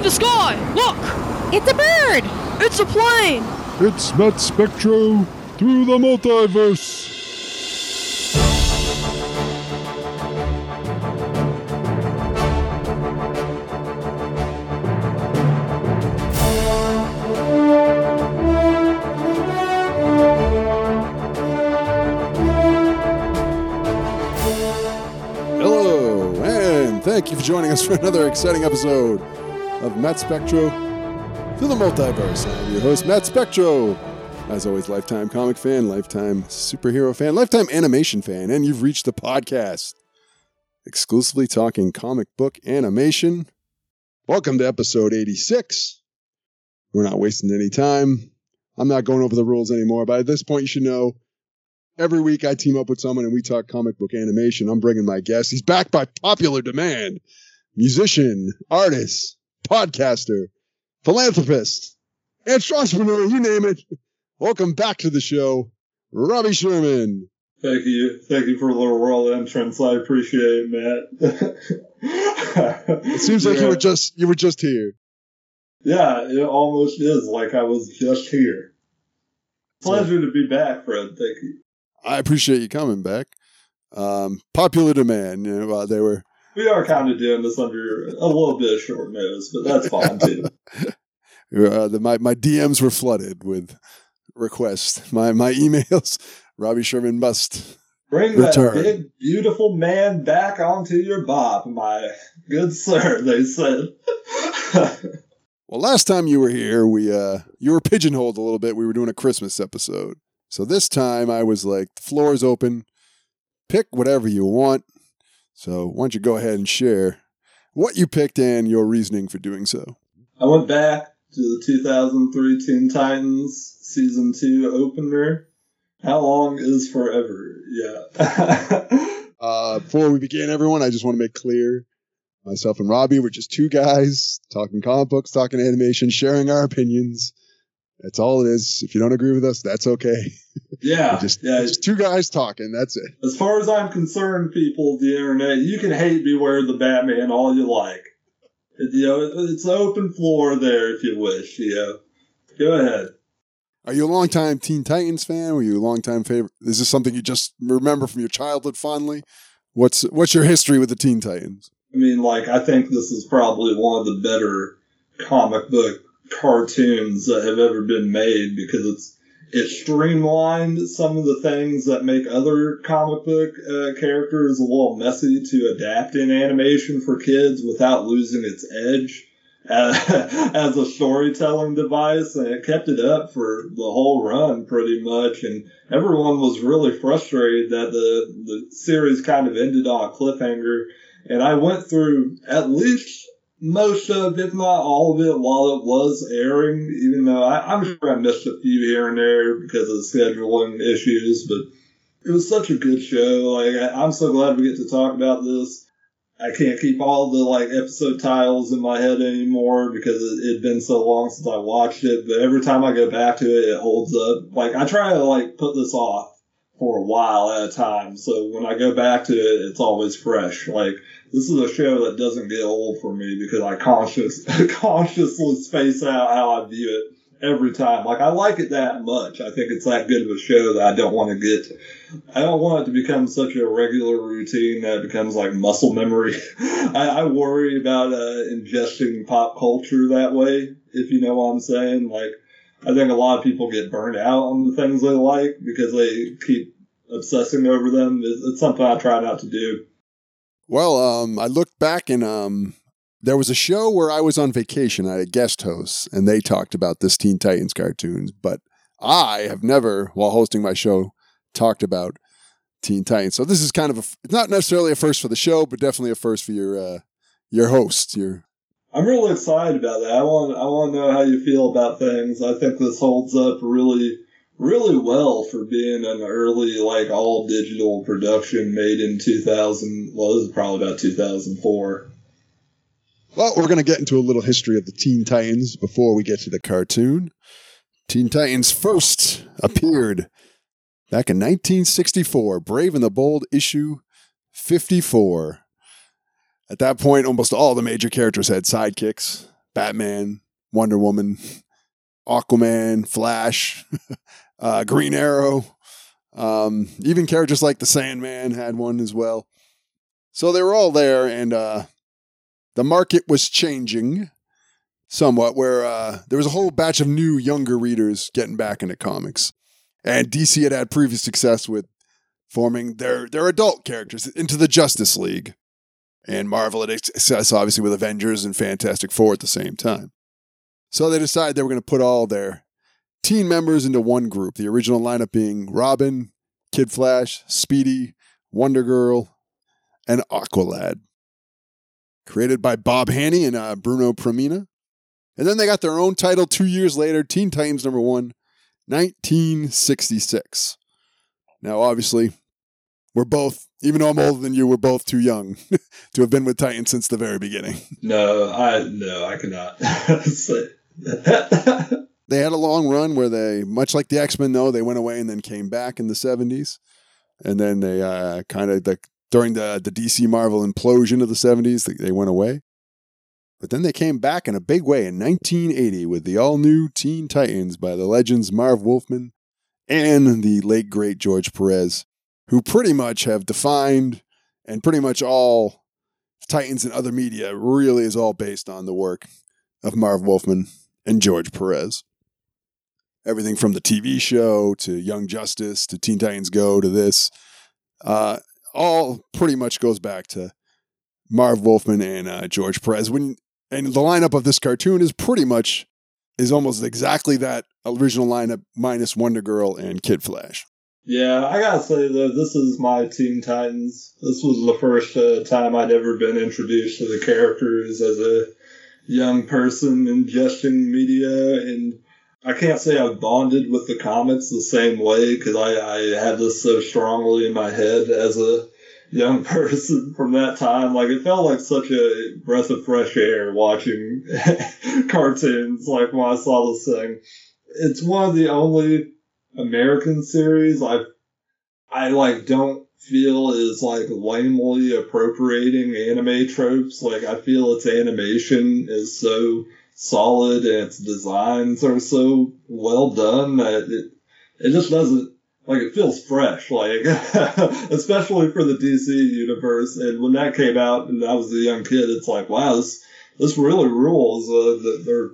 in the sky! Look! It's a bird! It's a plane! It's Matt Spectro through the multiverse. Hello, and thank you for joining us for another exciting episode of Matt Spectro through the Multiverse. I'm your host, Matt Spectro. As always, lifetime comic fan, lifetime superhero fan, lifetime animation fan, and you've reached the podcast exclusively talking comic book animation. Welcome to episode 86. We're not wasting any time. I'm not going over the rules anymore, but at this point, you should know Every week I team up with someone and we talk comic book animation. I'm bringing my guest. He's back by popular demand. Musician, artist, podcaster, philanthropist, entrepreneur, you name it. Welcome back to the show, Robbie Sherman. Thank you. Thank you for the little world entrance. I appreciate it, Matt. It seems like you were just you were just here. Yeah, it almost is like I was just here. Pleasure to be back, Fred. Thank you. I appreciate you coming back. Um, popular demand. You know, uh, they were We are kind of doing this under a little bit of short notice, but that's fine too. uh, the, my my DMs were flooded with requests. My my emails. Robbie Sherman must Bring Return. that big, beautiful man back onto your bop, my good sir, they said. Well, last time you were here, we uh you were pigeonholed a little bit. We were doing a Christmas episode. So this time I was like, the floor is open. Pick whatever you want. So why don't you go ahead and share what you picked and your reasoning for doing so? I went back to the 2003 Teen Titans season two opener. How long is forever? Yeah. Uh before we begin, everyone, I just want to make clear myself and Robbie, we're just two guys talking comic books, talking animation, sharing our opinions. That's all it is. If you don't agree with us, that's okay. yeah. Just, yeah. just two guys talking. That's it. As far as I'm concerned, people, of the internet, you can hate Beware the Batman all you like. You know, it's an open floor there if you wish. You know, go ahead. Are you a longtime Teen Titans fan? Were you a longtime favorite? Is this something you just remember from your childhood fondly? What's what's your history with the Teen Titans? I mean, like, I think this is probably one of the better comic book cartoons that have ever been made because it's it streamlined some of the things that make other comic book uh, characters a little messy to adapt in animation for kids without losing its edge uh, as a storytelling device and it kept it up for the whole run pretty much and everyone was really frustrated that the the series kind of ended on a cliffhanger and I went through at least most of, if not all of it, while it was airing. Even though I, I'm sure I missed a few here and there because of scheduling issues, but it was such a good show. Like I, I'm so glad we get to talk about this. I can't keep all the like episode titles in my head anymore because it had been so long since I watched it. But every time I go back to it, it holds up. Like I try to like put this off for a while at a time, so when I go back to it, it's always fresh. Like this is a show that doesn't get old for me because I conscious consciously space out how I view it every time. Like I like it that much. I think it's that good of a show that I don't want to get. I don't want it to become such a regular routine that it becomes like muscle memory. I, I worry about uh, ingesting pop culture that way. If you know what I'm saying, like. I think a lot of people get burned out on the things they like because they keep obsessing over them. It's, it's something I try not to do. Well, um, I looked back and um, there was a show where I was on vacation. I had a guest host, and they talked about this Teen Titans cartoons. But I have never, while hosting my show, talked about Teen Titans. So this is kind of a, not necessarily a first for the show, but definitely a first for your uh, your host. Your I'm really excited about that. I want I want to know how you feel about things. I think this holds up really really well for being an early like all digital production made in 2000. Well, this is probably about 2004. Well, we're going to get into a little history of the Teen Titans before we get to the cartoon. Teen Titans first appeared back in 1964, Brave and the Bold issue 54. At that point, almost all the major characters had sidekicks. Batman, Wonder Woman, Aquaman, Flash, uh, Green Arrow, um, even characters like the Sandman had one as well. So they were all there, and uh, the market was changing somewhat, where uh, there was a whole batch of new, younger readers getting back into comics. And DC had had previous success with forming their, their adult characters into the Justice League. And Marvel had success, obviously, with Avengers and Fantastic Four at the same time. So they decided they were going to put all their teen members into one group, the original lineup being Robin, Kid Flash, Speedy, Wonder Girl, and Aqualad. Created by Bob Haney and uh, Bruno Premiani. And then they got their own title two years later, Teen Titans number one, 1966. Now, obviously, we're both, even though I'm older than you, we're both too young to have been with Titans since the very beginning. No, I no, I cannot they had a long run where they, much like the X Men, though, they went away and then came back in the 70s. And then they uh, kind of, the, during the, the DC Marvel implosion of the 70s, they, they went away. But then they came back in a big way in 1980 with the all new Teen Titans by the legends Marv Wolfman and the late great George Perez, who pretty much have defined and pretty much all Titans and other media really is all based on the work of Marv Wolfman and George Perez. Everything from the TV show to Young Justice to Teen Titans Go to this, uh, all pretty much goes back to Marv Wolfman and uh, George Perez. When and the lineup of this cartoon is pretty much is almost exactly that original lineup minus Wonder Girl and Kid Flash. Yeah, I gotta say though, this is my Teen Titans. This was the first uh, time I'd ever been introduced to the characters as a young person ingesting media, and I can't say I've bonded with the comics the same way because I, I had this so strongly in my head as a young person from that time. Like it felt like such a breath of fresh air watching cartoons. Like when I saw this thing, it's one of the only American series I I like don't feel is like lamely appropriating anime tropes. Like I feel its animation is so solid and its designs are so well done that it it just doesn't like it feels fresh, like especially for the DC universe. And when that came out, and I was a young kid, it's like, wow, this this really rules. Uh, that they're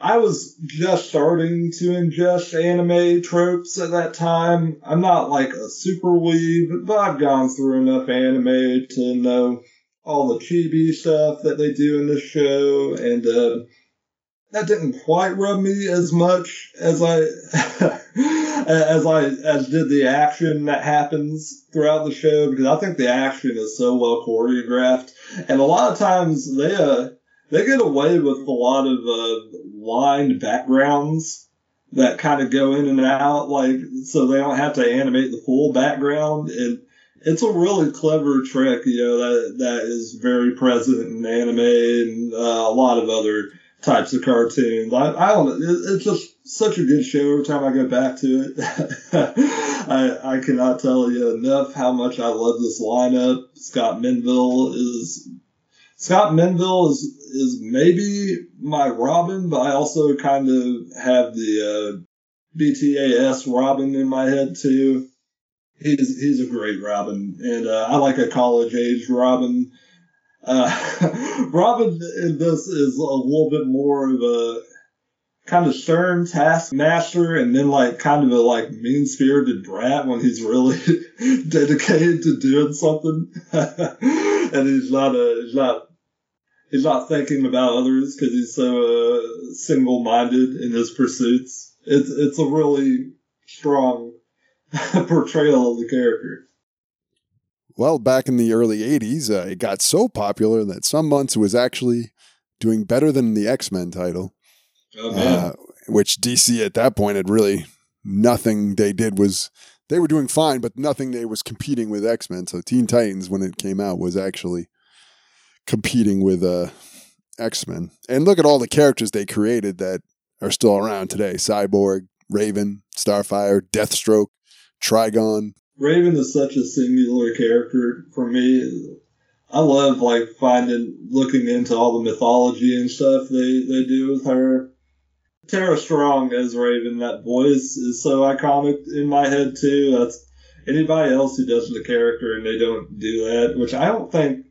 I was just starting to ingest anime tropes at that time. I'm not like a super weeb, but I've gone through enough anime to know all the chibi stuff that they do in the show, and uh, that didn't quite rub me as much as I as I as did the action that happens throughout the show because I think the action is so well choreographed, and a lot of times they uh, they get away with a lot of uh, lined backgrounds that kind of go in and out, like so they don't have to animate the full background. And it's a really clever trick, you know, that that is very present in anime and uh, a lot of other types of cartoons. I, I don't know. It, it's just such a good show every time I go back to it. I, I cannot tell you enough how much I love this lineup. Scott Menville is Scott Menville is is maybe my Robin, but I also kind of have the uh, BTAS Robin in my head too. He's he's a great Robin, and uh, I like a college age Robin. Uh, Robin in this is a little bit more of a kind of stern taskmaster and then like kind of a like mean spirited brat when he's really dedicated to doing something and he's not a he's not he's not thinking about others because he's so uh, single minded in his pursuits. It's it's a really strong portrayal of the character. Well back in the early 80s uh, it got so popular that some months it was actually doing better than the x-men title. Oh, uh, which DC at that point had really nothing they did was they were doing fine, but nothing they was competing with X Men. So Teen Titans, when it came out, was actually competing with uh, X Men. And look at all the characters they created that are still around today: Cyborg, Raven, Starfire, Deathstroke, Trigon. Raven is such a singular character for me. I love like finding looking into all the mythology and stuff they they do with her. Tara Strong as Raven, that voice is so iconic in my head too. That's anybody else who does the character and they don't do that, which I don't think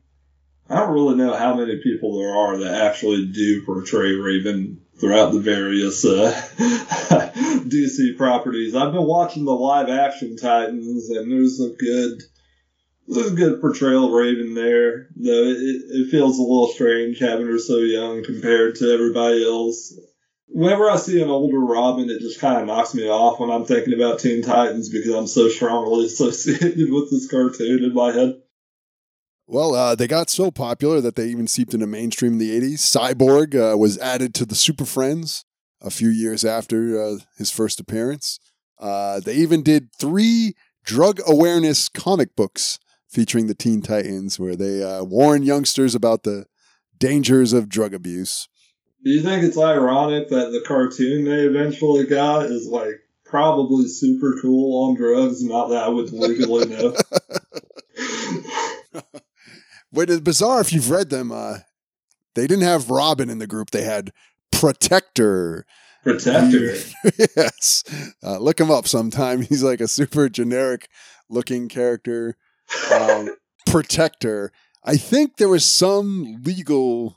I don't really know how many people there are that actually do portray Raven throughout the various uh, DC properties. I've been watching the live action Titans, and there's a good there's a good portrayal of Raven there. Though it, it feels a little strange having her so young compared to everybody else. Whenever I see an older Robin, it just kind of knocks me off when I'm thinking about Teen Titans because I'm so strongly associated with this cartoon in my head. Well, uh, they got so popular that they even seeped into mainstream in the 80s. Cyborg uh, was added to the Super Friends a few years after uh, his first appearance. Uh, they even did three drug awareness comic books featuring the Teen Titans, where they uh, warn youngsters about the dangers of drug abuse. Do you think it's ironic that the cartoon they eventually got is like probably super cool on drugs? Not that I would legally know. But it's bizarre if you've read them. Uh, they didn't have Robin in the group. They had Protector. Protector. yes. Uh, look him up sometime. He's like a super generic looking character. Um, Protector. I think there was some legal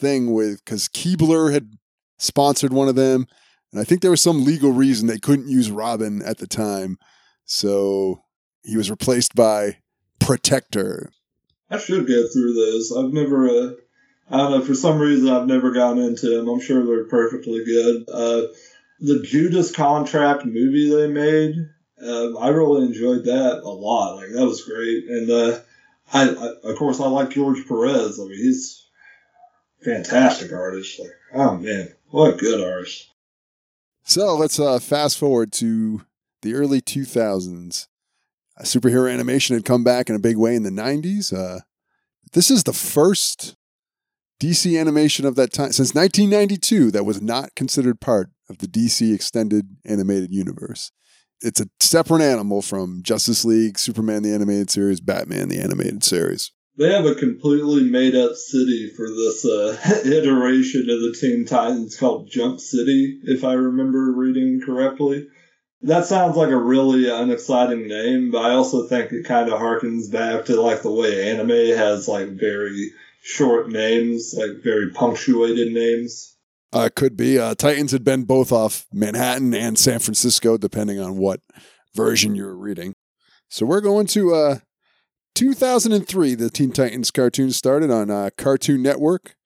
thing with because Keebler had sponsored one of them. And I think there was some legal reason they couldn't use Robin at the time. So he was replaced by Protector. I should get through those. I've never, uh, I don't know, for some reason I've never gotten into them. I'm sure they're perfectly good. Uh, the Judas Contract movie they made, uh, I really enjoyed that a lot. Like that was great. And uh, I, I, of course, I like George Perez. I mean, he's fantastic artist. Like, oh man, what a good artist. So let's uh, fast forward to the early 2000s. Uh, superhero animation had come back in a big way in the 90s. Uh, this is the first DC animation of that time since 1992 that was not considered part of the DC extended animated universe. It's a separate animal from Justice League, Superman the animated series, Batman the animated series. They have a completely made up city for this uh, iteration of the Teen Titans called Jump City, if I remember reading correctly. That sounds like a really unexciting name, but I also think it kind of harkens back to like the way anime has like very short names, like very punctuated names. Uh, could be. Uh, Titans had been both off Manhattan and San Francisco, depending on what version you were reading. So we're going to uh, 2003. The Teen Titans cartoon started on uh, Cartoon Network.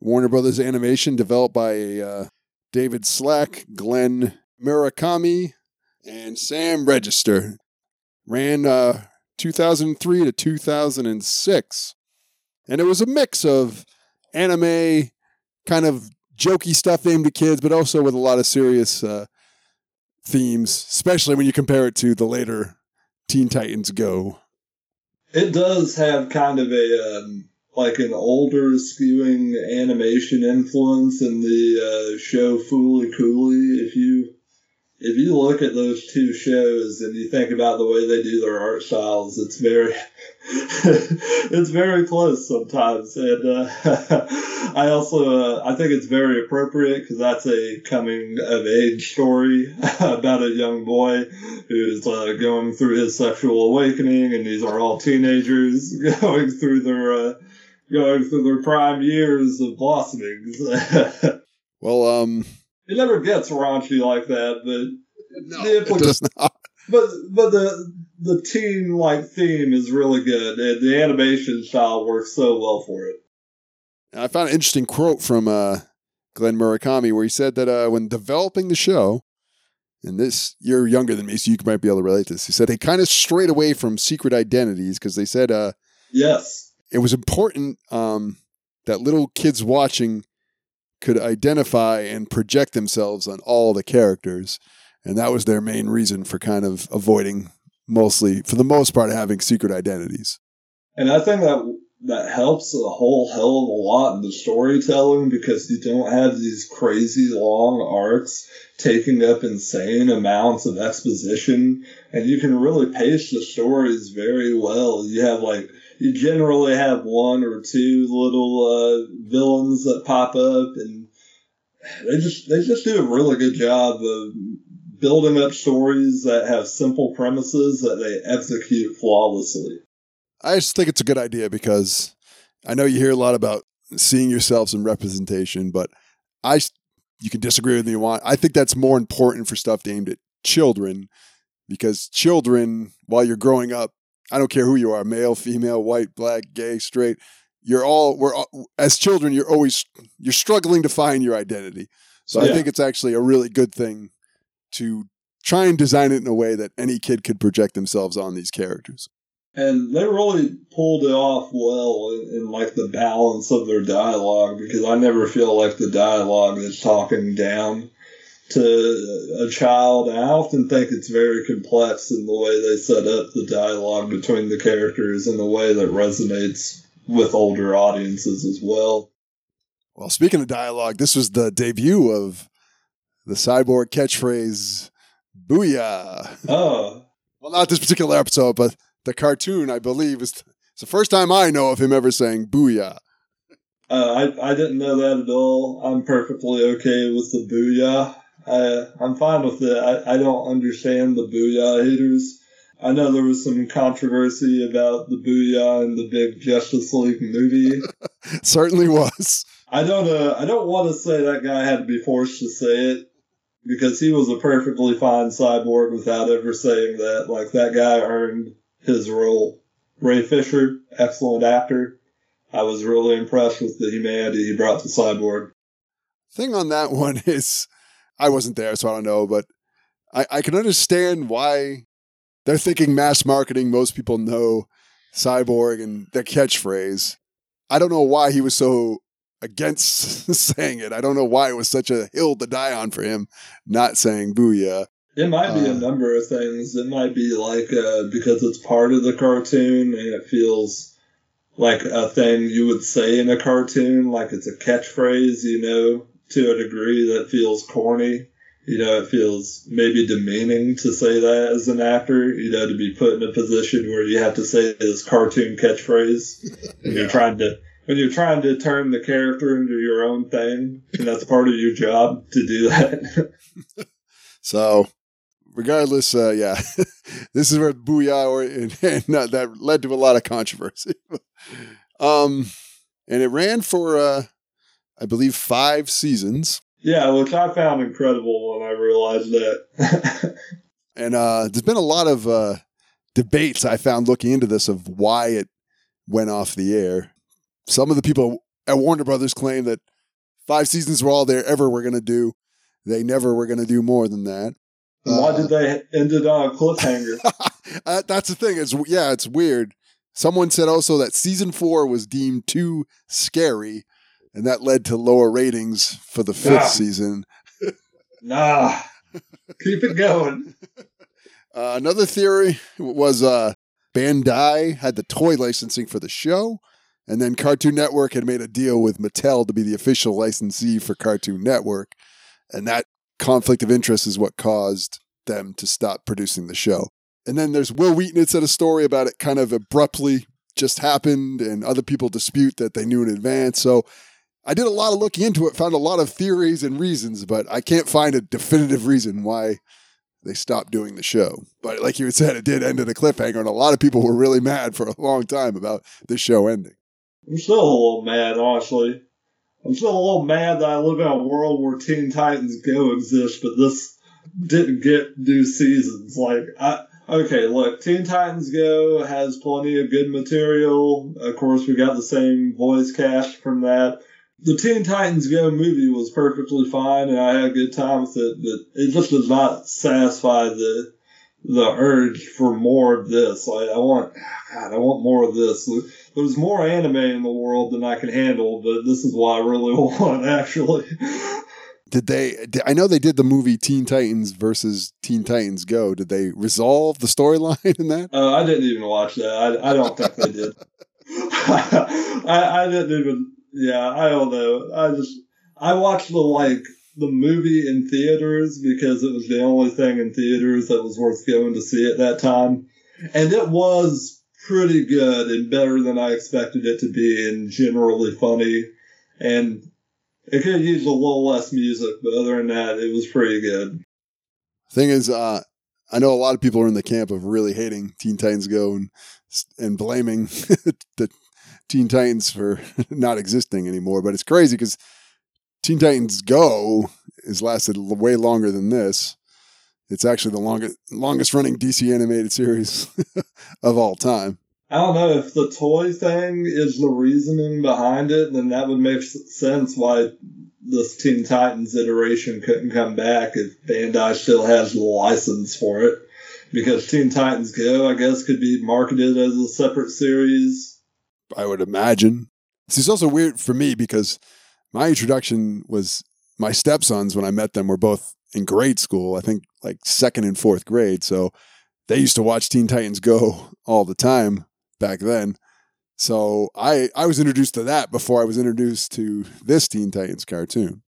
Warner Brothers Animation, developed by uh, David Slack, Glenn Murakami, and Sam Register. Ran uh, 2003 to 2006. And it was a mix of anime, kind of jokey stuff aimed at kids, but also with a lot of serious uh, themes, especially when you compare it to the later Teen Titans Go. It does have kind of a um, like an older skewing animation influence in the uh, show Fooly Cooly. If you if you look at those two shows and you think about the way they do their art styles, it's very it's very close sometimes. And uh, I also uh, I think it's very appropriate because that's a coming of age story about a young boy who's uh, going through his sexual awakening, and these are all teenagers going through their uh, going through their prime years of blossoming. well, um it never gets raunchy like that, but no, it does not. But but the the teen like theme is really good, and the animation style works so well for it. I found an interesting quote from uh, Glenn Murakami where he said that uh, when developing the show, and this you're younger than me, so you might be able to relate to this. He said they kind of strayed away from secret identities because they said, uh, yes, it was important um, that little kids watching could identify and project themselves on all the characters. And that was their main reason for kind of avoiding mostly, for the most part, having secret identities. And I think that that helps a whole hell of a lot in the storytelling because you don't have these crazy long arcs taking up insane amounts of exposition and you can really pace the stories very well. You have like you generally have one or two little uh, villains that pop up, and they just they just do a really good job of building up stories that have simple premises that they execute flawlessly. I just think it's a good idea because I know you hear a lot about seeing yourselves in representation, but I you can disagree with me you want. I think that's more important for stuff aimed at children because children, while you're growing up, I don't care who you are, male, female, white, black, gay, straight, you're all we're all, as children you're always you're struggling to find your identity. So I think it's actually a really good thing to try and design it in a way that any kid could project themselves on these characters. And they really pulled it off well in, in like the balance of their dialogue because I never feel like the dialogue is talking down to a child. And I often think it's very complex in the way they set up the dialogue between the characters in a way that resonates with older audiences as well. Well, speaking of dialogue, this was the debut of the cyborg catchphrase "Booyah." Oh, Well, not this particular episode, but the cartoon, I believe, is it's the first time I know of him ever saying "Booyah." uh, I, I didn't know that at all. I'm perfectly okay with the booyah. I, I'm fine with it. I, I don't understand the booyah haters. I know there was some controversy about the booyah in the big Justice League movie. Certainly was. I don't uh, I don't want to say that guy had to be forced to say it because he was a perfectly fine cyborg without ever saying that. Like that guy earned his role. Ray Fisher, excellent actor. I was really impressed with the humanity he brought to Cyborg. Thing on that one is, I wasn't there, so I don't know, but I, I can understand why they're thinking mass marketing. Most people know cyborg and their catchphrase. I don't know why he was so against saying it. I don't know why it was such a hill to die on for him not saying "Booyah." It might be a Uh, number of things. It might be like uh, because it's part of the cartoon and it feels like a thing you would say in a cartoon, like it's a catchphrase, you know, to a degree that feels corny. You know, it feels maybe demeaning to say that as an actor, you know, to be put in a position where you have to say this cartoon catchphrase when you're trying to when you're trying to turn the character into your own thing, and that's part of your job to do that. So, regardless, uh, yeah, this is where booyah or and, and uh, that led to a lot of controversy. um, and it ran for, uh, I believe, five seasons. Yeah, which I found incredible when I realized that. And uh, there's been a lot of uh, debates I found looking into this of why it went off the air. Some of the people at Warner Brothers claim that five seasons were all they ever were going to do. They never were going to do more than that. Why Uh, did they end it on a cliffhanger? uh, that's the thing. It's yeah, it's weird. Someone said also that season four was deemed too scary, and that led to lower ratings for the fifth Ah. season. nah, keep it going. Uh, another theory was uh, Bandai had the toy licensing for the show, and then Cartoon Network had made a deal with Mattel to be the official licensee for Cartoon Network, and that conflict of interest is what caused them to stop producing the show. And then there's Wil Wheaton said a story about it kind of abruptly just happened, and other people dispute that they knew in advance. So I did a lot of looking into it, found a lot of theories and reasons, but I can't find a definitive reason why they stopped doing the show. But like you said, it did end in a cliffhanger, and a lot of people were really mad for a long time about this show ending. I'm still a little mad, honestly. I'm still a little mad that I live in a world where Teen Titans Go exists, but this didn't get new seasons. Like, I, okay, look, Teen Titans Go has plenty of good material. Of course, we got the same voice cast from that. The Teen Titans Go movie was perfectly fine, and I had a good time with it, but it just does not satisfy the the urge for more of this. Like, I want, God, I want more of this there's more anime in the world than I can handle, but this is what I really want, actually. Did they? I know they did the movie Teen Titans versus Teen Titans Go. Did they resolve the storyline in that? Uh, I didn't even watch that. I, I don't think they did. I, I didn't even. Yeah, I don't know. I just I watched the like the movie in theaters because it was the only thing in theaters that was worth going to see at that time, and it was pretty good and better than I expected it to be, and generally funny. And it could use a little less music, but other than that, it was pretty good. Thing is, uh, I know a lot of people are in the camp of really hating Teen Titans Go and and blaming the Teen Titans for not existing anymore. But it's crazy because Teen Titans Go has lasted way longer than this. It's actually the longest longest running DC animated series of all time. I don't know if the toy thing is the reasoning behind it, then that would make sense why this Teen Titans iteration couldn't come back if Bandai still has the license for it. Because Teen Titans Go, I guess, could be marketed as a separate series. I would imagine. This is also weird for me because my introduction was my stepsons when I met them were both in grade school, I think like second and fourth grade. So they used to watch Teen Titans Go all the time back then. So I I was introduced to that before I was introduced to this Teen Titans cartoon.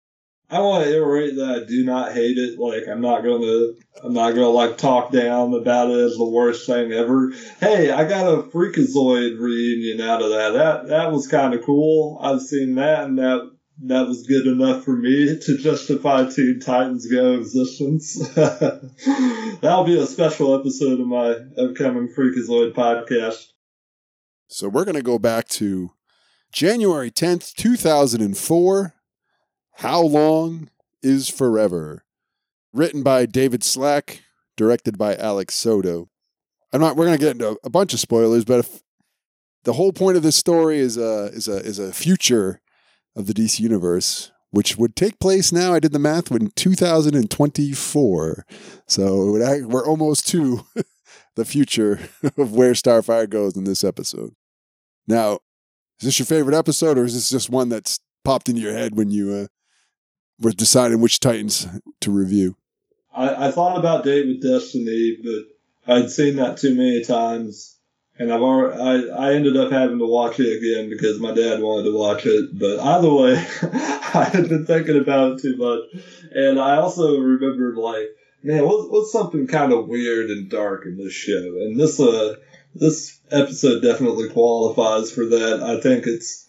I want to iterate that I do not hate it. Like I'm not gonna I'm not gonna like talk down about it as the worst thing ever. Hey, I got a Freakazoid reunion out of that. That that was kind of cool. I've seen that, and that that was good enough for me to justify Teen Titans Go existence. That'll be a special episode of my upcoming Freakazoid podcast. So we're going to go back to January 10th, 2004. How Long is Forever. Written by David Slack, directed by Alex Soto. I'm not we're going to get into a bunch of spoilers, but the whole point of this story is a is a is a future of the DC universe which would take place now. I did the math in 2024. So we're almost to the future of where Starfire goes in this episode. Now, is this your favorite episode, or is this just one that's popped into your head when you uh, were deciding which Titans to review? I, I thought about Date with Destiny, but I'd seen that too many times and I've already, I, I ended up having to watch it again because my dad wanted to watch it. But either way, I had been thinking about it too much, and I also remembered like, man, what's, what's something kind of weird and dark in this show? And this uh this episode definitely qualifies for that. I think it's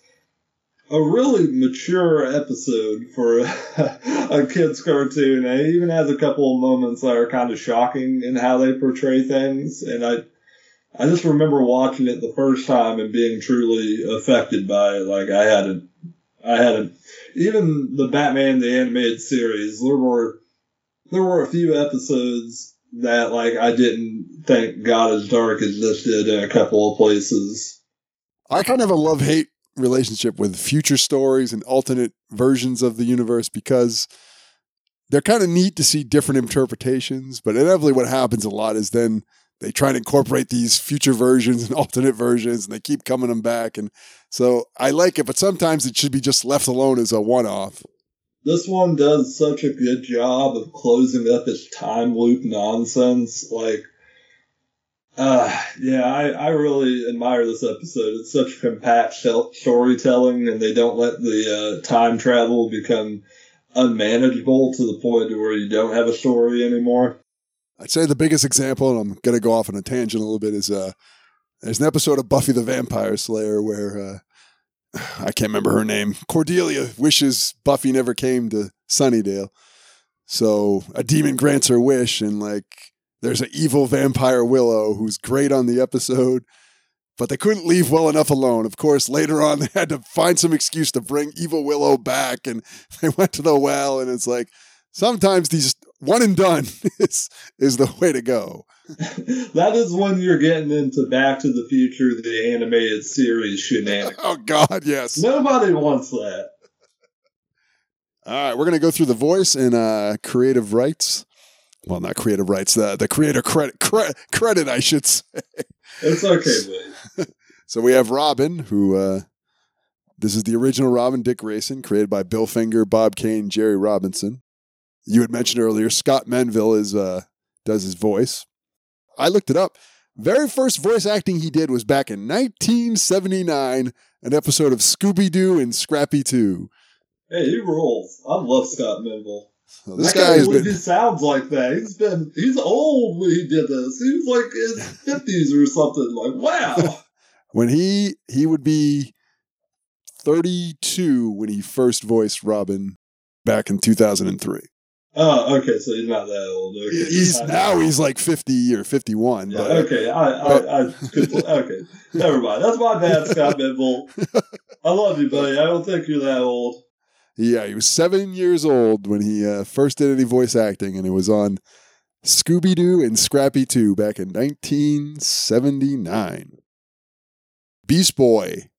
a really mature episode for a, a kid's cartoon. It even has a couple of moments that are kind of shocking in how they portray things, and I I just remember watching it the first time and being truly affected by it. Like I hadn't, I hadn't, even the Batman the animated series. There were there were a few episodes that like I didn't think got as dark as this did in a couple of places. I kind of have a love hate relationship with future stories and alternate versions of the universe because they're kind of neat to see different interpretations. But inevitably, what happens a lot is then they try to incorporate these future versions and alternate versions and they keep coming them back and so i like it but sometimes it should be just left alone as a one-off this one does such a good job of closing up its time loop nonsense like uh, yeah, I, I really admire this episode. It's such compact storytelling, and they don't let the uh, time travel become unmanageable to the point where you don't have a story anymore. I'd say the biggest example, and I'm going to go off on a tangent a little bit, is uh, there's an episode of Buffy the Vampire Slayer where uh, I can't remember her name. Cordelia wishes Buffy never came to Sunnydale. So a demon grants her wish, and like there's an evil vampire Willow who's great on the episode, but they couldn't leave well enough alone. Of course, later on they had to find some excuse to bring evil Willow back, and they went to the well, and it's like sometimes these one and done is is the way to go. that is when you're getting into Back to the Future, the animated series shenanigans. oh God, yes. Nobody wants that. All right, we're gonna go through the voice and uh, creative rights. Well, not creative rights. The the creator credit cre- credit, I should say. It's okay, so we have Robin, who uh, this is the original Robin, Dick Grayson, created by Bill Finger, Bob Kane, Jerry Robinson you had mentioned earlier, Scott Menville is uh, does his voice. I looked it up. Very first voice acting he did was back in 1979, an episode of Scooby Doo and Scrappy-Doo. Hey, he rules. I love Scott Menville. So this guy has been. he sounds like that. He's been he's old when he did this. He was like in his fifties or something. Like wow. When he he would be 32 when he first voiced Robin back in 2003. Oh, okay. So he's not that old. Okay. He's I- now he's like 50 or 51. Yeah, but okay, I, I, I could, okay, never mind. That's my bad, Scott Menville. I love you, buddy. I don't think you're that old. Yeah, he was seven years old when he uh, first did any voice acting, and it was on Scooby Doo and Scrappy-Doo back in 1979. Beast Boy,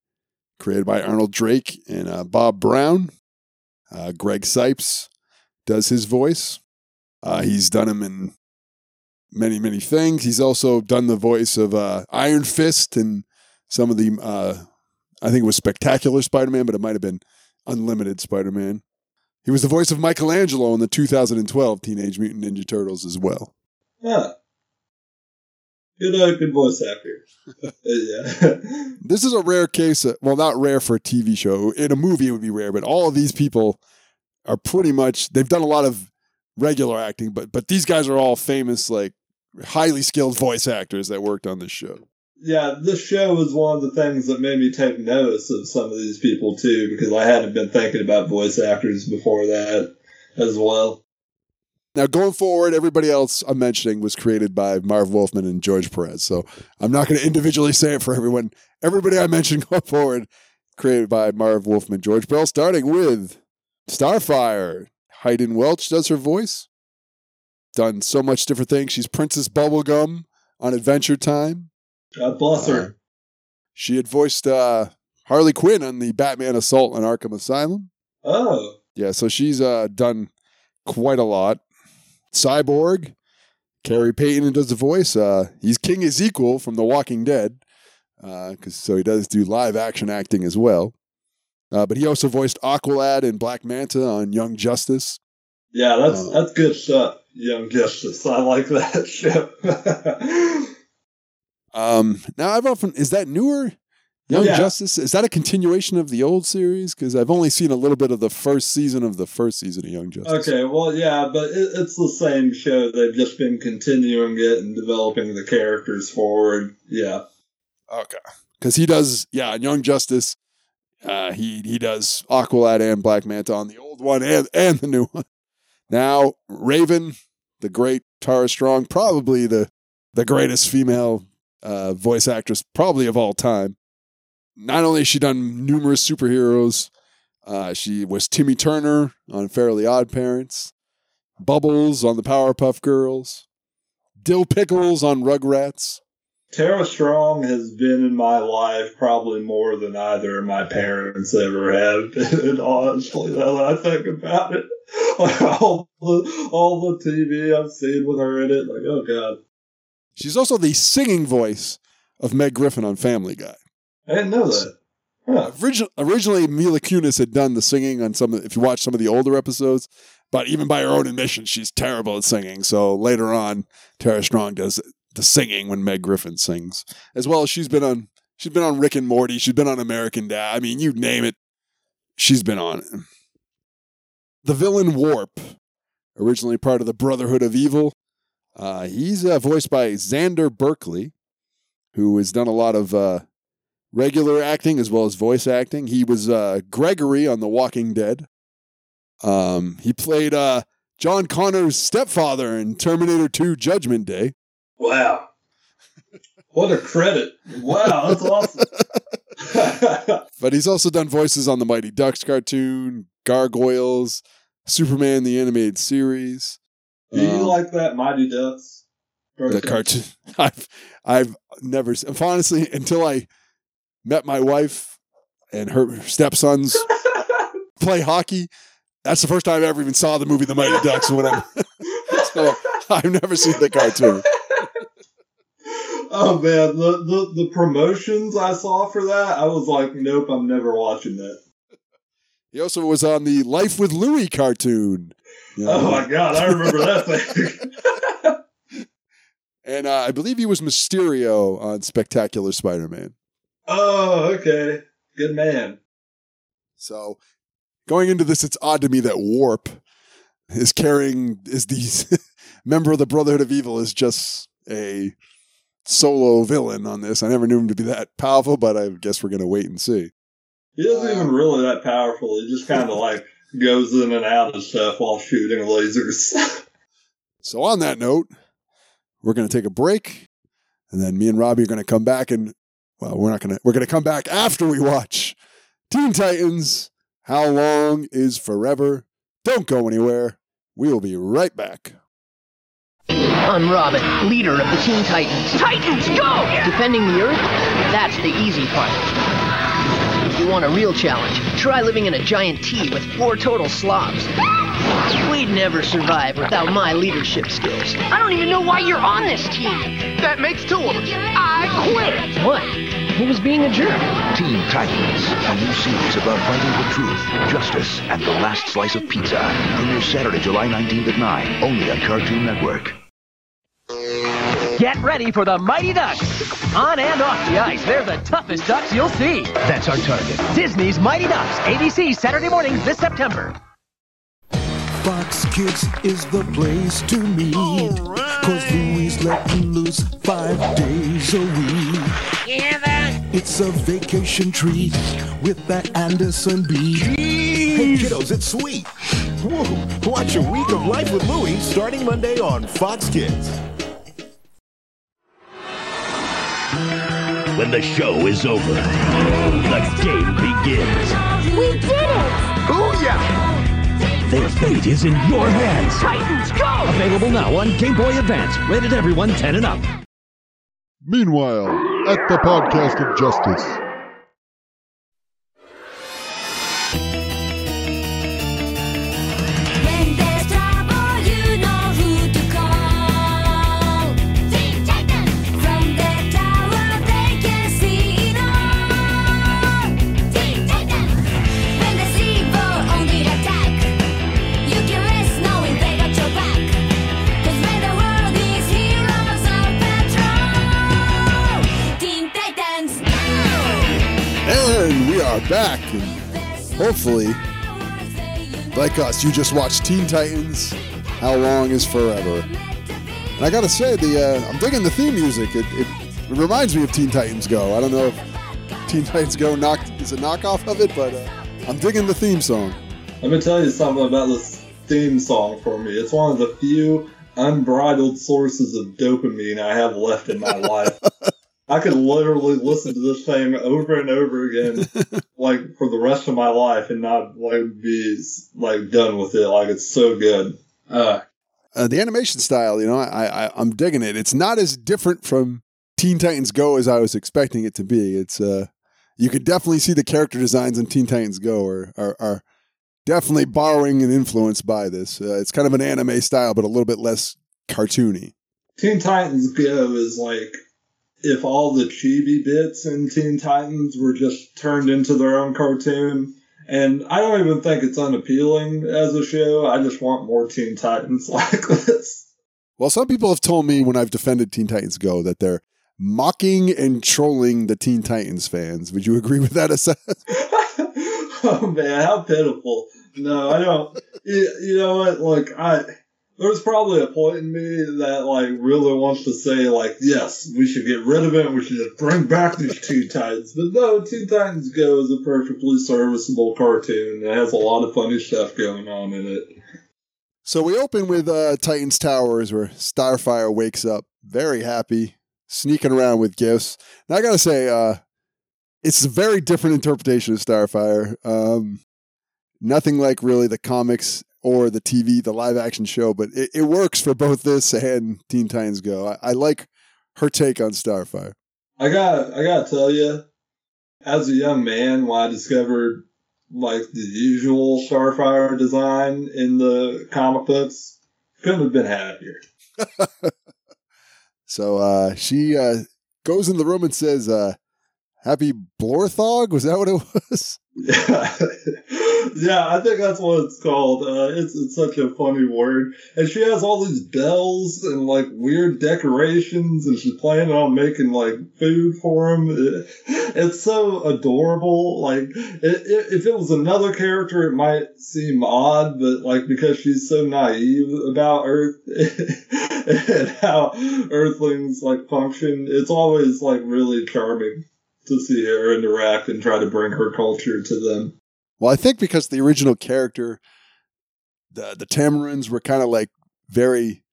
created by Arnold Drake and uh, Bob Brown. Uh, Greg Cipes does his voice. Uh, he's done him in many, many things. He's also done the voice of uh, Iron Fist and some of the, uh, I think it was Spectacular Spider Man, but it might have been Unlimited Spider Man. He was the voice of Michelangelo in the 2012 Teenage Mutant Ninja Turtles as well. Yeah. Good, uh, good voice actor. yeah. This is a rare case. Of, well, not rare for a TV show. In a movie, it would be rare, but all of these people are pretty much. They've done a lot of regular acting, but but these guys are all famous, like highly skilled voice actors that worked on this show. yeah, this show was one of the things that made me take notice of some of these people too, because I hadn't been thinking about voice actors before that as well. Now, going forward, everybody else I'm mentioning was created by Marv Wolfman and George Perez. So I'm not going to individually say it for everyone. Everybody I mentioned going forward, created by Marv Wolfman, George Perez, starting with Starfire. Hynden Walch does her voice. Done so much different things. She's Princess Bubblegum on Adventure Time. God bless her. She had voiced uh, Harley Quinn on the Batman Assault on Arkham Asylum. Oh, Yeah, so she's uh, done quite a lot. Cyborg, Khary Payton does the voice. Uh, he's King Ezekiel from The Walking Dead, because so he does do live action acting as well. Uh, but he also voiced Aqualad and Black Manta on Young Justice. yeah, that's Oh. that's good stuff. Young Justice, I like that show. Um, now I've often is that newer? Young Yeah. Justice is that a continuation of the old series? Because I've only seen a little bit of the first season of the first season of Young Justice. okay, well, yeah, but it, it's the same show. They've just been continuing it and developing the characters forward. Yeah. Okay. Because he does, yeah, Young Justice, uh, he he does Aqualad and Black Manta on the old one and, and the new one. Now, Raven, the great Tara Strong, probably the the greatest female uh, voice actress, probably of all time. Not only has she done numerous superheroes, uh, she was Timmy Turner on Fairly Odd Parents, Bubbles on the Powerpuff Girls, Dill Pickles on Rugrats. Tara Strong has been in my life probably more than either of my parents ever have been, honestly, now that I think about it. Like all the, all the TV I've seen with her in it, like, oh god. She's also the singing voice of Meg Griffin on Family Guy. I didn't know that. Huh. Origin- originally, Mila Kunis had done the singing on some. If you watch some of the older episodes, but even by her own admission, she's terrible at singing. So later on, Tara Strong does the singing when Meg Griffin sings, as well as she's been on. She's been on Rick and Morty. She's been on American Dad. I mean, you name it, she's been on it. The villain Warp, originally part of the Brotherhood of Evil. Uh, he's uh, voiced by Xander Berkeley, who has done a lot of uh, regular acting as well as voice acting. He was uh, Gregory on The Walking Dead. Um, he played uh, John Connor's stepfather in Terminator 2 Judgment Day. Wow. What a credit. Wow, that's awesome. But he's also done voices on the Mighty Ducks cartoon, Gargoyles, Superman the Animated Series. Do you Um, like that Mighty Ducks? the cartoon. I've I've never honestly until I met my wife and her stepsons play hockey. That's the first time I ever even saw the movie The Mighty Ducks. When I so I've never seen the cartoon. Oh man, the, the the promotions I saw for that, I was like, nope, I'm never watching that. He also was on the Life with Louie cartoon. You know, Oh my god, I remember that thing. and uh, I believe he was Mysterio on Spectacular Spider-Man. oh, okay. Good man. So going into this, it's odd to me that Warp is carrying is the member of the Brotherhood of Evil is just a solo villain on this. I never knew him to be that powerful, but I guess we're gonna wait and see. He isn't even really that powerful. He just kind of like goes in and out of stuff while shooting lasers. So on that note, we're gonna take a break, and then me and Robbie are gonna come back and well, we're not gonna we're gonna come back after we watch Teen Titans. How long is forever? Don't go anywhere. We will be right back. I'm Robin, leader of the Teen Titans. Titans, go! Defending the Earth? That's the easy part. If you want a real challenge, try living in a giant T with four total slobs. We'd never survive without my leadership skills. I don't even know why you're on this team. That makes two of us. I quit. What? Who was being a jerk? Teen Titans, a new series about fighting for truth, justice, and the last slice of pizza. Premieres Saturday, July 19th at 9, only on Cartoon Network. Get ready for the Mighty Ducks. On and off the ice, they're the toughest ducks you'll see. That's our target. Disney's Mighty Ducks, ABC Saturday mornings this September. Fox Kids is the place to meet. Cause Louie's letting loose five days a week. Yeah, that. It's a vacation treat with that Anderson beat. Hey kiddos, it's sweet. Whoa, watch a week of life with Louie starting Monday on Fox Kids. When the show is over, the game begins. We did it! Oh, Booyah! Their fate is in your hands. Titans, go! Available now on Game Boy Advance. Rated everyone 10 and up. Meanwhile, at the Podcast of Justice. Are back. And hopefully, like us, you just watched Teen Titans. How long is forever? And I gotta say, the uh, I'm digging the theme music. It, it, it reminds me of Teen Titans Go. I don't know if Teen Titans Go knocked is a knockoff of it, but uh, I'm digging the theme song. Let me tell you something about this theme song for me. It's one of the few unbridled sources of dopamine I have left in my life. I could literally listen to this thing over and over again, like for the rest of my life, and not like be like done with it. Like it's so good. Uh, Uh, the animation style, you know, I, I I'm digging it. It's not as different from Teen Titans Go as I was expecting it to be. It's uh, you could definitely see the character designs in Teen Titans Go are are, are definitely borrowing and influenced by this. Uh, it's kind of an anime style, but a little bit less cartoony. Teen Titans Go is like if all the chibi bits in Teen Titans were just turned into their own cartoon. And I don't even think it's unappealing as a show. I just want more Teen Titans like this. Well, some people have told me when I've defended Teen Titans Go that they're mocking and trolling the Teen Titans fans. Would you agree with that assessment? oh man, how pitiful. No, I don't. you, you know what? Like, I. There's probably a point in me that like really wants to say like yes we should get rid of it we should just bring back these Teen Titans but no Teen Titans Go is a perfectly serviceable cartoon it has a lot of funny stuff going on in it So we open with uh, Titans Towers where Starfire wakes up very happy, sneaking around with gifts. And I gotta say, uh, it's a very different interpretation of Starfire. Um, nothing like really the comics or the TV, the live action show, but it, it works for both this and Teen Titans Go. I, I like her take on Starfire. I got I gotta tell you as a young man when I discovered like the usual Starfire design in the comic books couldn't have been happier So uh, she uh, goes in the room and says, uh, Happy Blorthog? Was that what it was? yeah, yeah, I think that's what it's called. Uh, it's it's such a funny word, and she has all these bells and like weird decorations, and she's planning on making like food for him. It, it's so adorable. Like it, it, if it was another character, it might seem odd, but like because she's so naive about Earth and how Earthlings like function, it's always like really charming to see her interact and try to bring her culture to them. Well, I think because the original character, the the Tamarins were kind of like very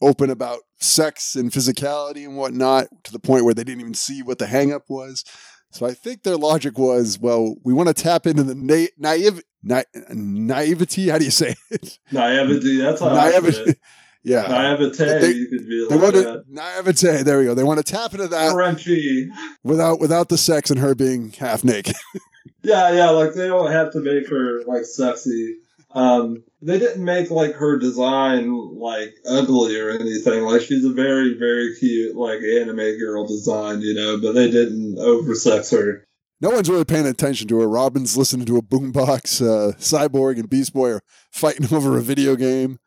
open about sex and physicality and whatnot to the point where they didn't even see what the hangup was. So I think their logic was, well, we want to tap into the na- naive na- naivety. How do you say it? Naivety. That's how Naivety. Yeah. Naivete. They- you could be They like want to that. naivete. There we go. They want to tap into that Frenchy. without without the sex and her being half naked. Yeah, yeah. Like they don't have to make her like sexy. Um, they didn't make like her design like ugly or anything. Like she's a very, very cute like anime girl design, you know. But they didn't oversex her. No one's really paying attention to her. Robin's listening to a boombox. Uh, Cyborg and Beast Boy are fighting over a video game.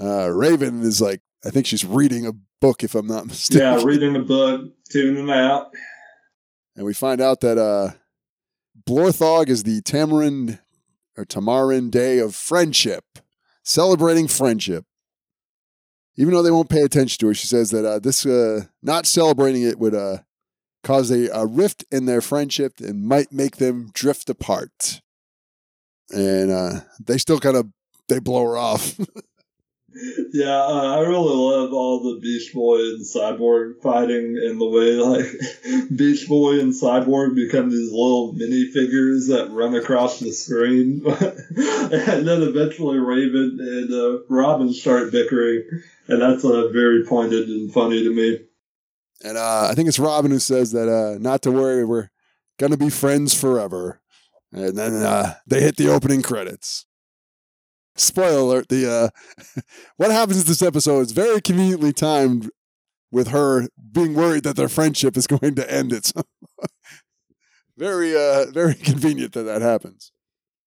Uh, Raven is like, I think she's reading a book, if I'm not mistaken. Yeah, reading a book, tuning them out. and we find out that uh, Blorthog is the Tamarind or Tamarin Day of Friendship, celebrating friendship. Even though they won't pay attention to her, she says that uh, this uh, not celebrating it would uh, cause a, a rift in their friendship and might make them drift apart. And uh, they still kind of they blow her off. Yeah, uh, I really love all the Beast Boy and Cyborg fighting and the way like Beast Boy and Cyborg become these little mini figures that run across the screen, and then eventually Raven and uh, Robin start bickering, and that's uh, very pointed and funny to me. And uh, I think it's Robin who says that uh, not to worry, we're gonna be friends forever. And then uh, they hit the opening credits. Spoiler alert: the uh, what happens in this episode is very conveniently timed with her being worried that their friendship is going to end. It's very, uh, very convenient that that happens.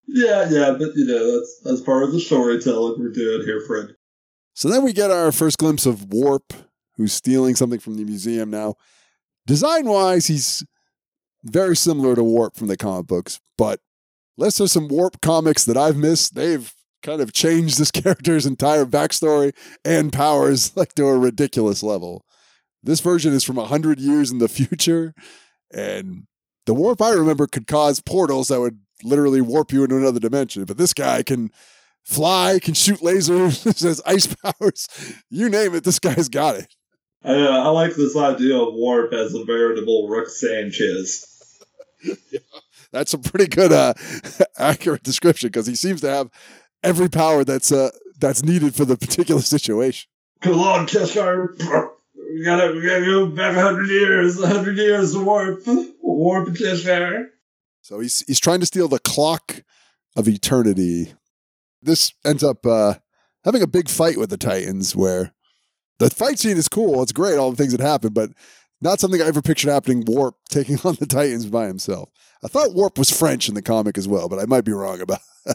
Yeah, yeah, but you know that's that's part of the storytelling we're doing here, Fred. So then we get our first glimpse of Warp, who's stealing something from the museum now. Design wise, he's very similar to Warp from the comic books, but unless there's some Warp comics that I've missed, they've kind of changed this character's entire backstory and powers like to a ridiculous level. This version is from 100 years in the future, and the Warp I remember could cause portals that would literally warp you into another dimension, but this guy can fly, can shoot lasers, has ice powers. You name it, this guy's got it. I, uh, I like this idea of Warp as a veritable Rick Sanchez. That's a pretty good, uh, accurate description because he seems to have every power that's uh, that's needed for the particular situation. Come on, Cheshire. We gotta, we gotta go back a hundred years, a hundred years to warp, warp Cheshire. So he's he's trying to steal the clock of eternity. This ends up uh, having a big fight with the Titans, where the fight scene is cool. It's great, all the things that happen, but not something I ever pictured happening. Warp taking on the Titans by himself. I thought Warp was French in the comic as well, but I might be wrong about. Uh,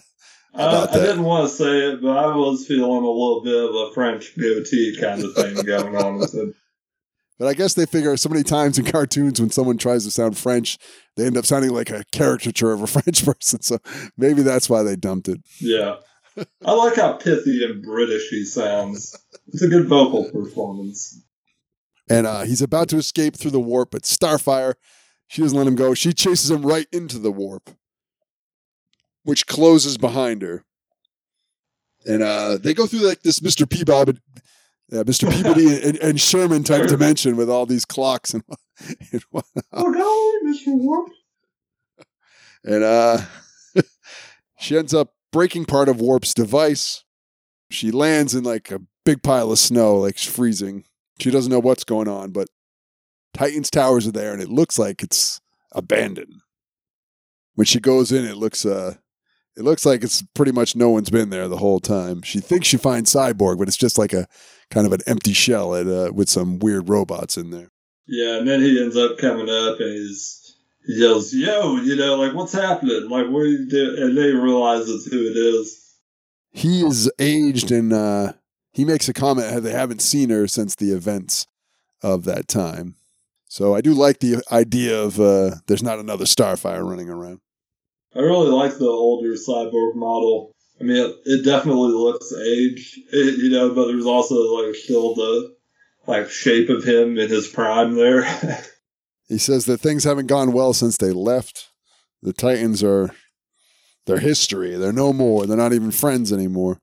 I that. didn't want to say it, but I was feeling a little bit of a French goatee kind of thing going on with it. But I guess they figure so many times in cartoons when someone tries to sound French, they end up sounding like a caricature of a French person. So maybe that's why they dumped it. Yeah. I like how pithy and British he sounds. It's a good vocal performance. And uh, he's about to escape through the warp, but Starfire, she doesn't let him go. She chases him right into the warp, which closes behind her. And uh, they go through like this Mr. Peabody, uh, Mr. Peabody and, and Sherman type dimension with all these clocks and, and. Oh no, Mr. Warp. And uh, she ends up breaking part of Warp's device. She lands in like a big pile of snow, like she's freezing. She doesn't know what's going on, but Titan's towers are there, and it looks like it's abandoned. When she goes in, it looks uh, it looks like it's pretty much no one's been there the whole time. She thinks she finds Cyborg, but it's just like a kind of an empty shell at, uh, with some weird robots in there. Yeah, and then he ends up coming up and he's he yells, "Yo, you know, like what's happening? Like what are you doing?" And they realize it's who it is. He is aged and uh, he makes a comment they haven't seen her since the events of that time. So I do like the idea of uh, there's not another Starfire running around. I really like the older cyborg model. I mean, it, it definitely looks aged, it, you know, but there's also like still the like shape of him in his prime there. He says that things haven't gone well since they left. The Titans are their history. They're no more. They're not even friends anymore.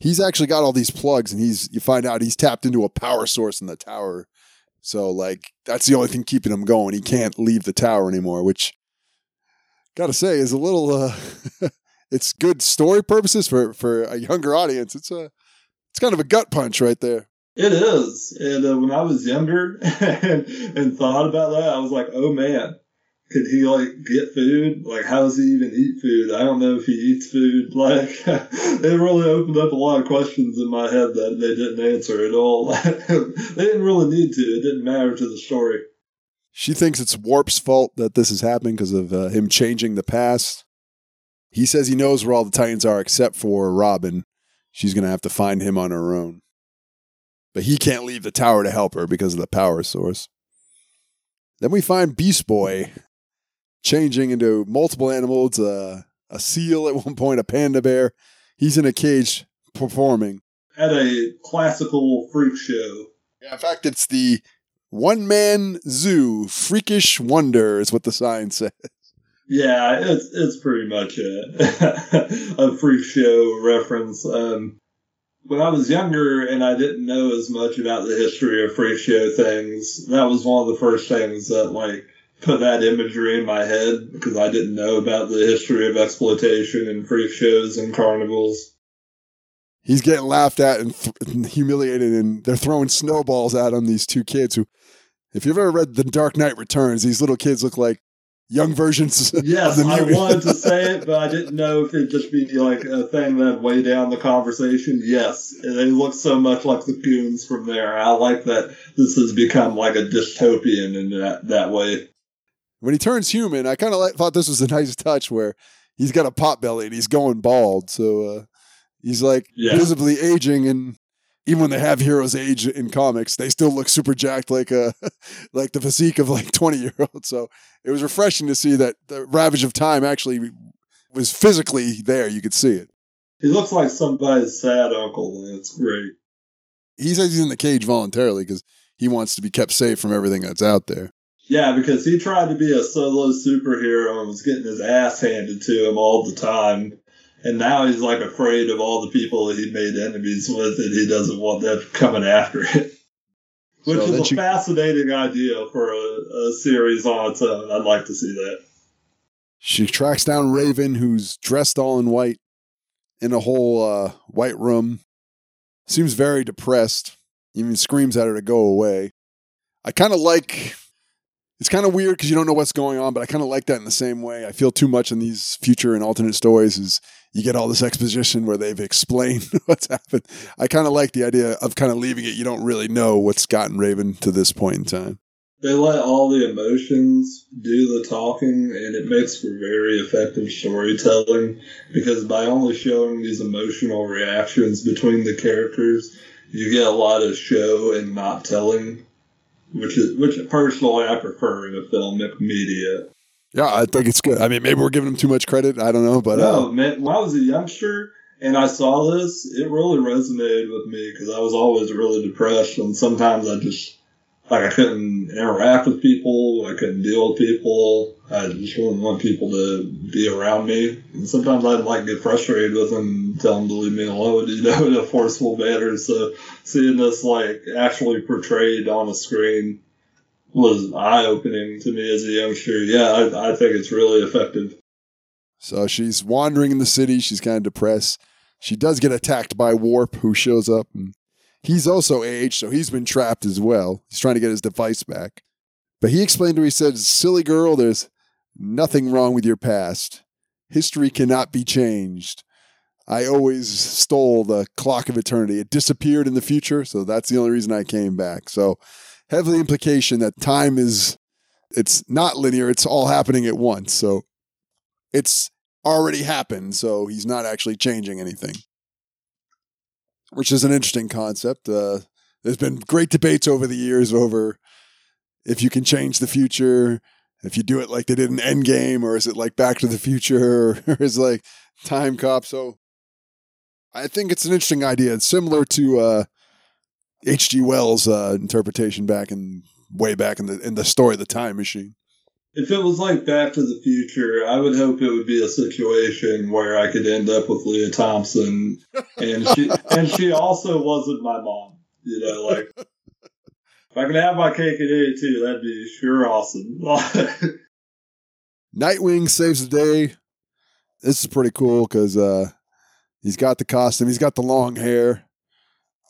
He's actually got all these plugs, and he's you find out he's tapped into a power source in the tower. So like that's the only thing keeping him going. He can't leave the tower anymore, which gotta say is a little uh it's good story purposes for for a younger audience. It's a it's kind of a gut punch right there. It is. And uh, when I was younger and, and thought about that, I was like, oh man, could he like get food? Like, how does he even eat food? I don't know if he eats food. Like, it really opened up a lot of questions in my head that they didn't answer at all. they didn't really need to. It didn't matter to the story. She thinks it's Warp's fault that this is happening because of uh, him changing the past. He says he knows where all the Titans are except for Robin. She's going to have to find him on her own. But he can't leave the tower to help her because of the power source. Then we find Beast Boy changing into multiple animals uh, a seal at one point, a panda bear. He's in a cage performing. At a classical freak show. Yeah, in fact, it's the one man zoo, freakish wonder is what the sign says. Yeah, it's it's pretty much a, a freak show reference. Um, when I was younger and I didn't know as much about the history of freak show things, that was one of the first things that like put that imagery in my head because I didn't know about the history of exploitation and freak shows and carnivals. He's getting laughed at and, th- and humiliated, and they're throwing snowballs at him. These two kids who, if you've ever read The Dark Knight Returns, these little kids look like young versions. Yes, of the I wanted to say it, but I didn't know if it'd just be like a thing that way down the conversation. Yes, they look so much like the goons from there. I like that this has become like a dystopian in that that way. when he turns human, I kind of like, thought this was a nice touch where he's got a pot belly and he's going bald. So uh, he's like Yeah. visibly aging, and even when they have heroes age in comics, they still look super jacked, like uh, like the physique of like twenty year olds. So it was refreshing to see that the ravage of time actually was physically there. You could see it. He looks like somebody's sad uncle, That's great. He says he's in the cage voluntarily because he wants to be kept safe from everything that's out there. Yeah, because he tried to be a solo superhero and was getting his ass handed to him all the time. And now he's like afraid of all the people he made enemies with, and he doesn't want them coming after it. Which So is a she- fascinating idea for a, a series on its own. I'd like to see that. She tracks down Raven, who's dressed all in white in a whole uh, white room. Seems very depressed. Even screams at her to go away. I kind of like. It's kind of weird because you don't know what's going on, but I kind of like that in the same way. I feel too much in these future and alternate stories is you get all this exposition where they've explained what's happened. I kind of like the idea of kind of leaving it. You don't really know what's gotten Raven to this point in time. They let all the emotions do the talking, and it makes for very effective storytelling because by only showing these emotional reactions between the characters, you get a lot of show and not telling, which is which personally I prefer in a filmic media. Yeah, I think it's good. I mean, maybe we're giving them too much credit. I don't know, but no, uh, man, when I was a youngster and I saw this, it really resonated with me because I was always really depressed, and sometimes I just like I couldn't interact with people, I couldn't deal with people. I just wouldn't want people to be around me, and sometimes I'd like get frustrated with them, and tell them to leave me alone, you know, in a forceful manner. So seeing this like actually portrayed on a screen was eye opening to me as a youngster. Yeah, I, I think it's really effective. So she's wandering in the city. She's kind of depressed. She does get attacked by Warp, who shows up. And he's also aged, so he's been trapped as well. He's trying to get his device back. But he explained to her, he said, Silly girl, there's nothing wrong with your past. History cannot be changed. I always stole the clock of eternity. It disappeared in the future, so that's the only reason I came back. So, heavily implication that time is it's not linear. It's all happening at once. So it's already happened. So he's not actually changing anything, which is an interesting concept. Uh, there's been great debates over the years over if you can change the future, if you do it like they did in Endgame, or is it like Back to the Future, or is it like Time Cop? So I think it's an interesting idea. It's similar to uh, H.G. Wells' uh, interpretation back in way back in the in the story, of The Time Machine. If it was like Back to the Future, I would hope it would be a situation where I could end up with Lea Thompson, and she and she also wasn't my mom. You know, like if I could have my cake and eat it too, that'd be sure awesome. Nightwing saves the day. This is pretty cool because uh, he's got the costume, he's got the long hair.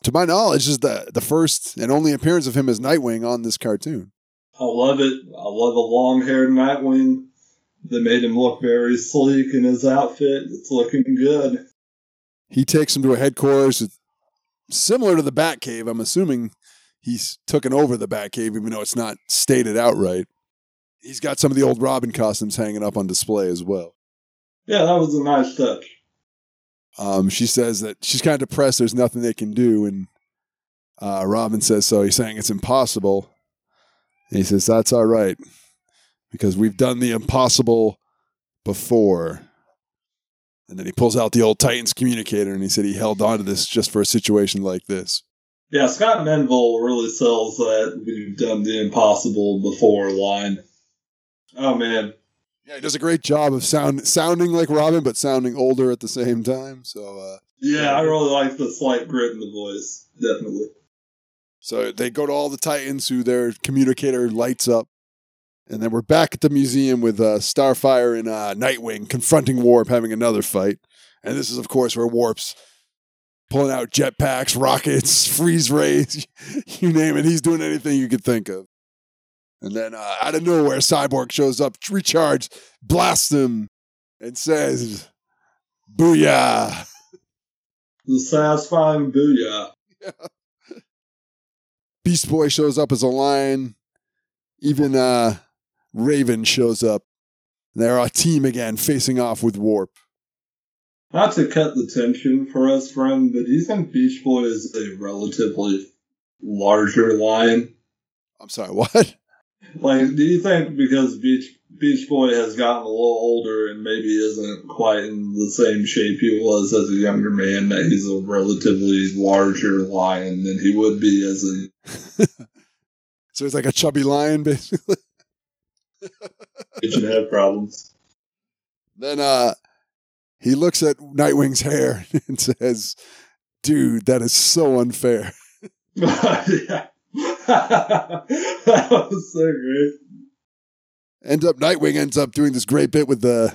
To my knowledge, is the the first and only appearance of him as Nightwing on this cartoon. I love it. I love a long haired Nightwing. They made him look very sleek in his outfit. It's looking good. He takes him to a headquarters it's similar to the Batcave. I'm assuming he's taken over the Batcave, even though it's not stated outright. He's got some of the old Robin costumes hanging up on display as well. Yeah, that was a nice touch. Um, she says that she's kind of depressed. There's nothing they can do, and uh, Robin says so. He's saying it's impossible. And he says that's all right because we've done the impossible before. And then he pulls out the old Titans communicator, and he said he held on to this just for a situation like this. Yeah, Scott Menville really sells that we've done the impossible before line. Oh man, Yeah, he does a great job of sound sounding like Robin, but sounding older at the same time. So, uh, yeah, I really like the slight grit in the voice. Definitely. So they go to all the Titans who their communicator lights up. And then we're back at the museum with uh, Starfire and uh, Nightwing confronting Warp, having another fight. And this is, of course, where Warp's pulling out jetpacks, rockets, freeze rays, you name it. He's doing anything you could think of. And then uh, out of nowhere, Cyborg shows up, recharged, blasts him, and says, Booyah! The satisfying booyah. Beast Boy shows up as a lion. Even uh, Raven shows up. They're a team again, facing off with Warp. Not to cut the tension for us, friend, but do you think Beach Boy is a relatively larger lion? I'm sorry, what? Like, do you think because Beach Beach Boy has gotten a little older and maybe isn't quite in the same shape he was as a younger man, that he's a relatively larger lion than he would be as a So he's like a chubby lion, basically. kitchen head problems? Then uh, he looks at Nightwing's hair and says, Dude, that is so unfair. yeah. That was so great. End up, Nightwing ends up doing this great bit with the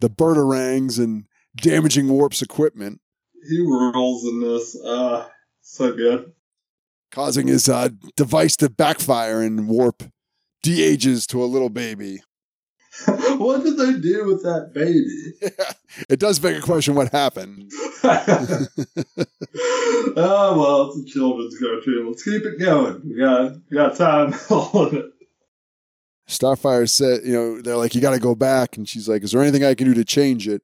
the birdarangs and damaging Warp's equipment, He rules in this. Uh, so good. causing his uh, device to backfire and Warp de-ages to a little baby. what did they do with that baby? It does beg a question what happened. oh well, it's a children's cartoon. Let's keep it going. We got we got time on it. Starfire said, you know, they're like, you got to go back. And she's like, is there anything I can do to change it?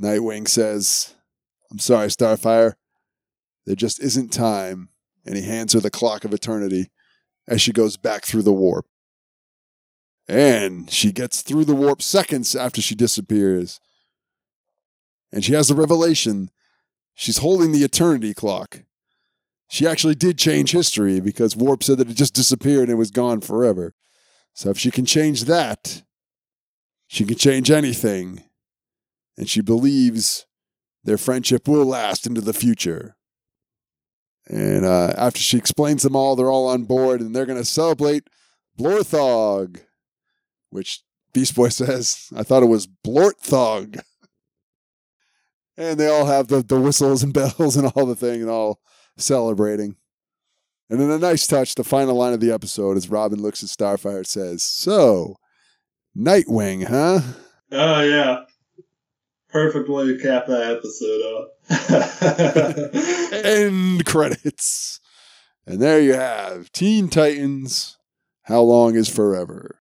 Nightwing says, I'm sorry, Starfire. There just isn't time. And he hands her the clock of eternity as she goes back through the warp. And she gets through the warp seconds after she disappears. And she has a revelation. She's holding the eternity clock. She actually did change history because Warp said that it just disappeared and it was gone forever. So if she can change that, she can change anything. And she believes their friendship will last into the future. And uh, after she explains them all, they're all on board and they're going to celebrate Blorthog, which Beast Boy says, I thought it was Blorthog. and they all have the, the whistles and bells and all the thing and all celebrating. And then a nice touch, the final line of the episode, as Robin looks at Starfire and says, So, Nightwing, huh? Oh yeah. Perfect way to cap that episode off. End credits. And there you have Teen Titans. How long is forever?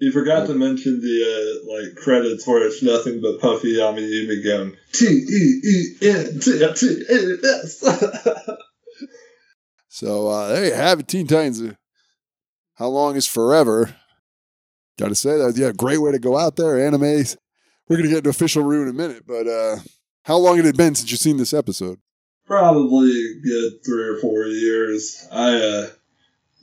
You forgot to mention the uh, like credits where it's nothing but Puffy AmiYumi going T E E N T T E S. So uh, there you have it, Teen Titans. How long is forever? Got to say that, yeah, great way to go out there. Anime. We're gonna get into official review in a minute, but uh, how long had it been since you've seen this episode? Probably a good three or four years. I uh,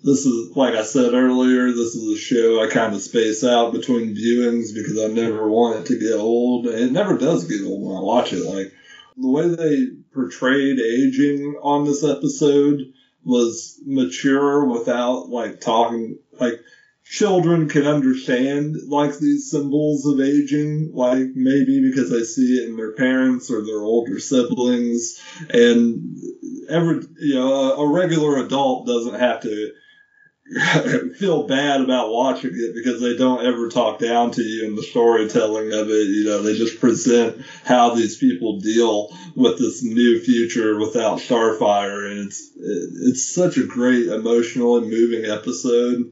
this is like I said earlier. This is a show I kind of space out between viewings because I never want it to get old. It never does get old when I watch it. Like the way they portrayed aging on this episode was mature without like talking like children can understand like these symbols of aging like maybe because they see it in their parents or their older siblings and every you know a, a regular adult doesn't have to feel bad about watching it because they don't ever talk down to you in the storytelling of it. You know, they just present how these people deal with this new future without Starfire, and it's it's such a great emotional and moving episode.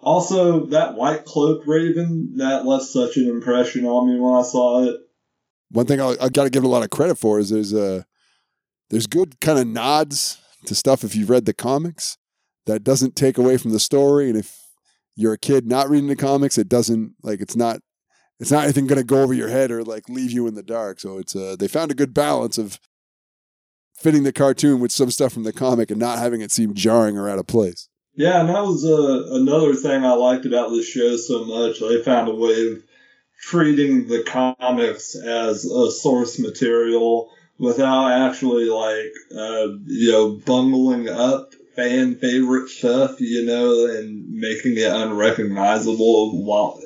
Also, that white cloak Raven that left such an impression on me when I saw it. One thing I, got to give a lot of credit for is there's uh, there's good kind of nods to stuff if you've read the comics that doesn't take away from the story, and if you're a kid not reading the comics, it doesn't like it's not it's not anything going to go over your head or like leave you in the dark. So it's uh, they found a good balance of fitting the cartoon with some stuff from the comic and not having it seem jarring or out of place. Yeah, and that was uh, another thing I liked about this show so much. They found a way of treating the comics as a source material without actually like uh, you know bungling up fan favorite stuff, you know, and making it unrecognizable. While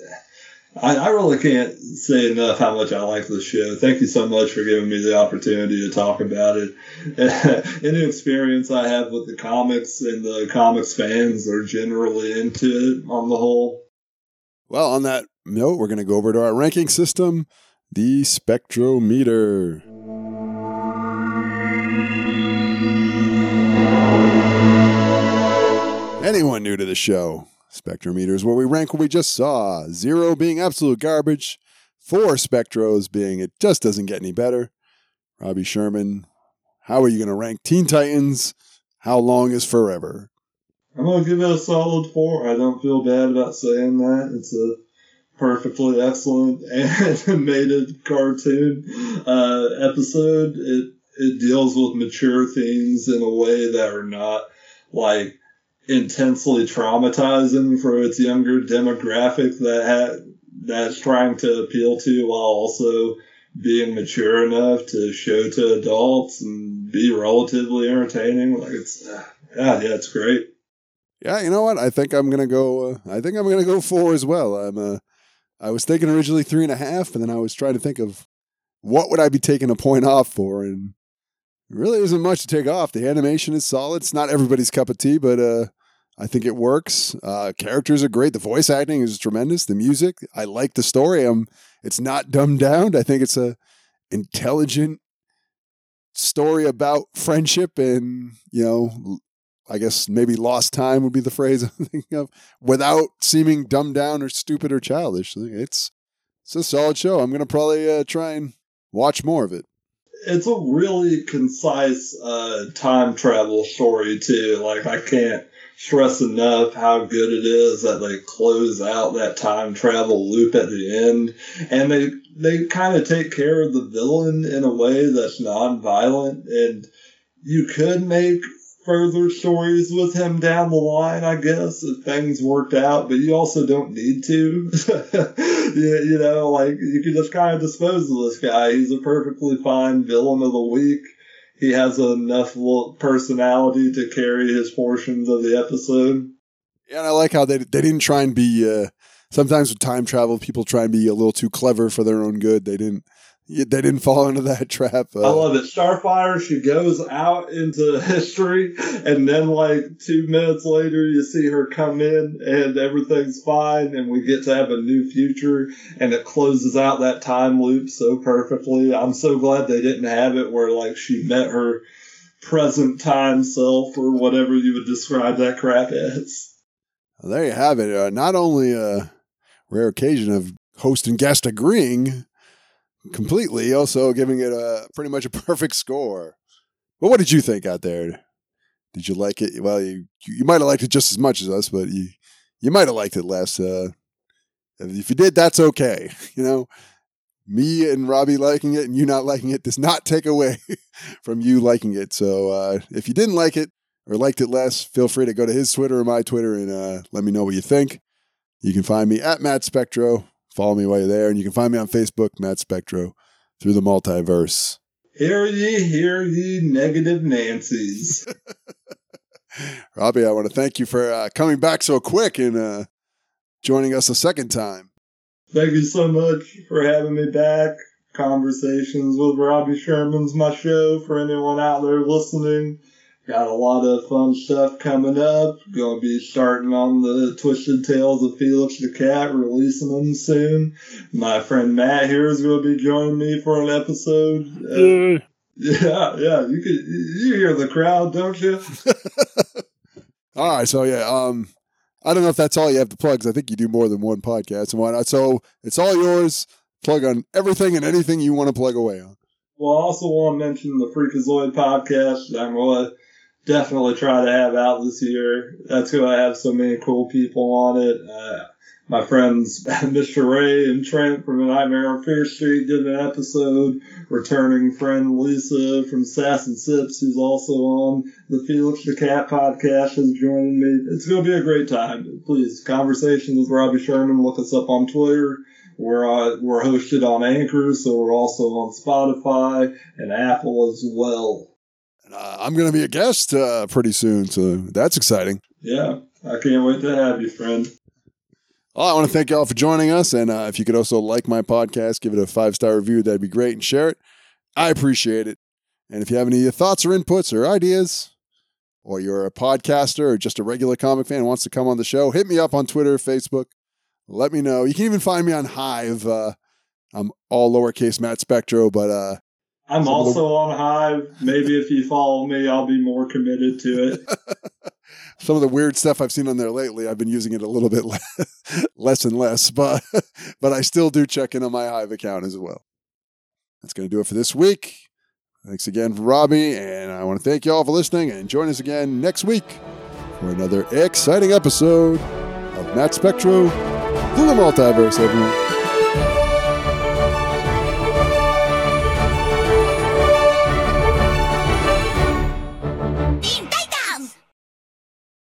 I, I really can't say enough how much I like this show. Thank you so much for giving me the opportunity to talk about it. Any experience I have with the comics and the comics fans are generally into it on the whole. Well, on that note, we're going to go over to our ranking system, the spectrometer. Anyone new to the show? Spectrometer is where we rank what we just saw. Zero being absolute garbage, four spectros being it just doesn't get any better. Robbie Sherman, how are you going to rank Teen Titans? How long is forever? I'm gonna give it a solid four. I don't feel bad about saying that. It's a perfectly excellent animated cartoon uh, episode. It it deals with mature themes in a way that are not like intensely traumatizing for its younger demographic that ha- that's trying to appeal to while also being mature enough to show to adults and be relatively entertaining. Like it's uh, yeah, yeah, it's great. Yeah, you know what? I think I'm gonna go. Uh, I think I'm gonna go four as well. I'm. Uh, I was thinking originally three and a half, and then I was trying to think of what would I be taking a point off for, and really isn't much to take off. The animation is solid. It's not everybody's cup of tea, but uh, I think it works. Uh, characters are great. The voice acting is tremendous. The music, I like the story. Um, it's not dumbed down. I think it's a intelligent story about friendship and you know I guess maybe lost time would be the phrase I'm thinking of, without seeming dumbed down or stupid or childish. It's it's a solid show. I'm gonna probably uh, try and watch more of it. It's a really concise uh, time travel story too. Like I can't stress enough how good it is that they close out that time travel loop at the end, and they they kind of take care of the villain in a way that's non-violent, and you could make further stories with him down the line, I guess, if things worked out, but you also don't need to. you, you know, like, you can just kind of dispose of this guy. He's a perfectly fine villain of the week. He has enough personality to carry his portions of the episode. Yeah, and I like how they they didn't try and be. Uh, sometimes with time travel, people try and be a little too clever for their own good. They didn't. They didn't fall into that trap. Uh, I love it. Starfire, she goes out into history, and then like two minutes later, you see her come in, and everything's fine, and we get to have a new future, and it closes out that time loop so perfectly. I'm so glad they didn't have it where like she met her present time self or whatever you would describe that crap as. Well, there you have it. Uh, not only a rare occasion of host and guest agreeing completely, also giving it a pretty much a perfect score. But what did you think out there? Did you like it? Well, you you might have liked it just as much as us, but you you might have liked it less. Uh, if you did, that's okay. You know, me and Robbie liking it and you not liking it does not take away from you liking it. So uh, if you didn't like it or liked it less, feel free to go to his Twitter or my Twitter and uh, let me know what you think. You can find me at Matt Spectro. Follow me while you're there, and you can find me on Facebook, Matt Spectro, through the multiverse. Hear ye, hear ye, negative Nancy's. Robbie, I want to thank you for uh, coming back so quick and uh, joining us a second time. Thank you so much for having me back. Conversations with Robbie Sherman's my show for anyone out there listening. Got a lot of fun stuff coming up. Going to be starting on the Twisted Tales of Felix the Cat, releasing them soon. My friend Matt here is going to be joining me for an episode. Uh, yeah, yeah, you could you hear the crowd, don't you? All right, so yeah, um, I don't know if that's all you have to plug. 'cause I think you do more than one podcast and whatnot. So it's all yours. Plug on everything and anything you want to plug away on. Well, I also want to mention the Freakazoid podcast. I'm going to definitely try to have out this year. That's who I have so many cool people on it. Uh, my friends, Mr. Ray and Trent from Nightmare on Fear Street did an episode. Returning friend Lisa from Sass and Sips, who's also on the Felix the Cat podcast, is joining me. It's going to be a great time. Please, Conversations with Robbie Sherman. Look us up on Twitter. We're uh, we're hosted on Anchor, so we're also on Spotify and Apple as well. Uh, I'm going to be a guest uh, pretty soon, so that's exciting. Yeah, I can't wait to have you, friend. Well, I want to thank you all for joining us. And uh, if you could also like my podcast, give it a five star review, that'd be great, and share it. I appreciate it. And if you have any thoughts or inputs or ideas, or you're a podcaster or just a regular comic fan wants to come on the show, hit me up on Twitter, Facebook. Let me know. You can even find me on Hive. Uh, I'm all lowercase Matt Spectro, but uh, I'm Some of the- also on Hive. Maybe if you follow me, I'll be more committed to it. some of the weird stuff I've seen on there lately, I've been using it a little bit le- less and less, but but I still do check in on my Hive account as well. That's going to do it for this week. Thanks again for Robbie, and I want to thank you all for listening. And join us again next week for another exciting episode of Matt Spectro through the multiverse. Everyone.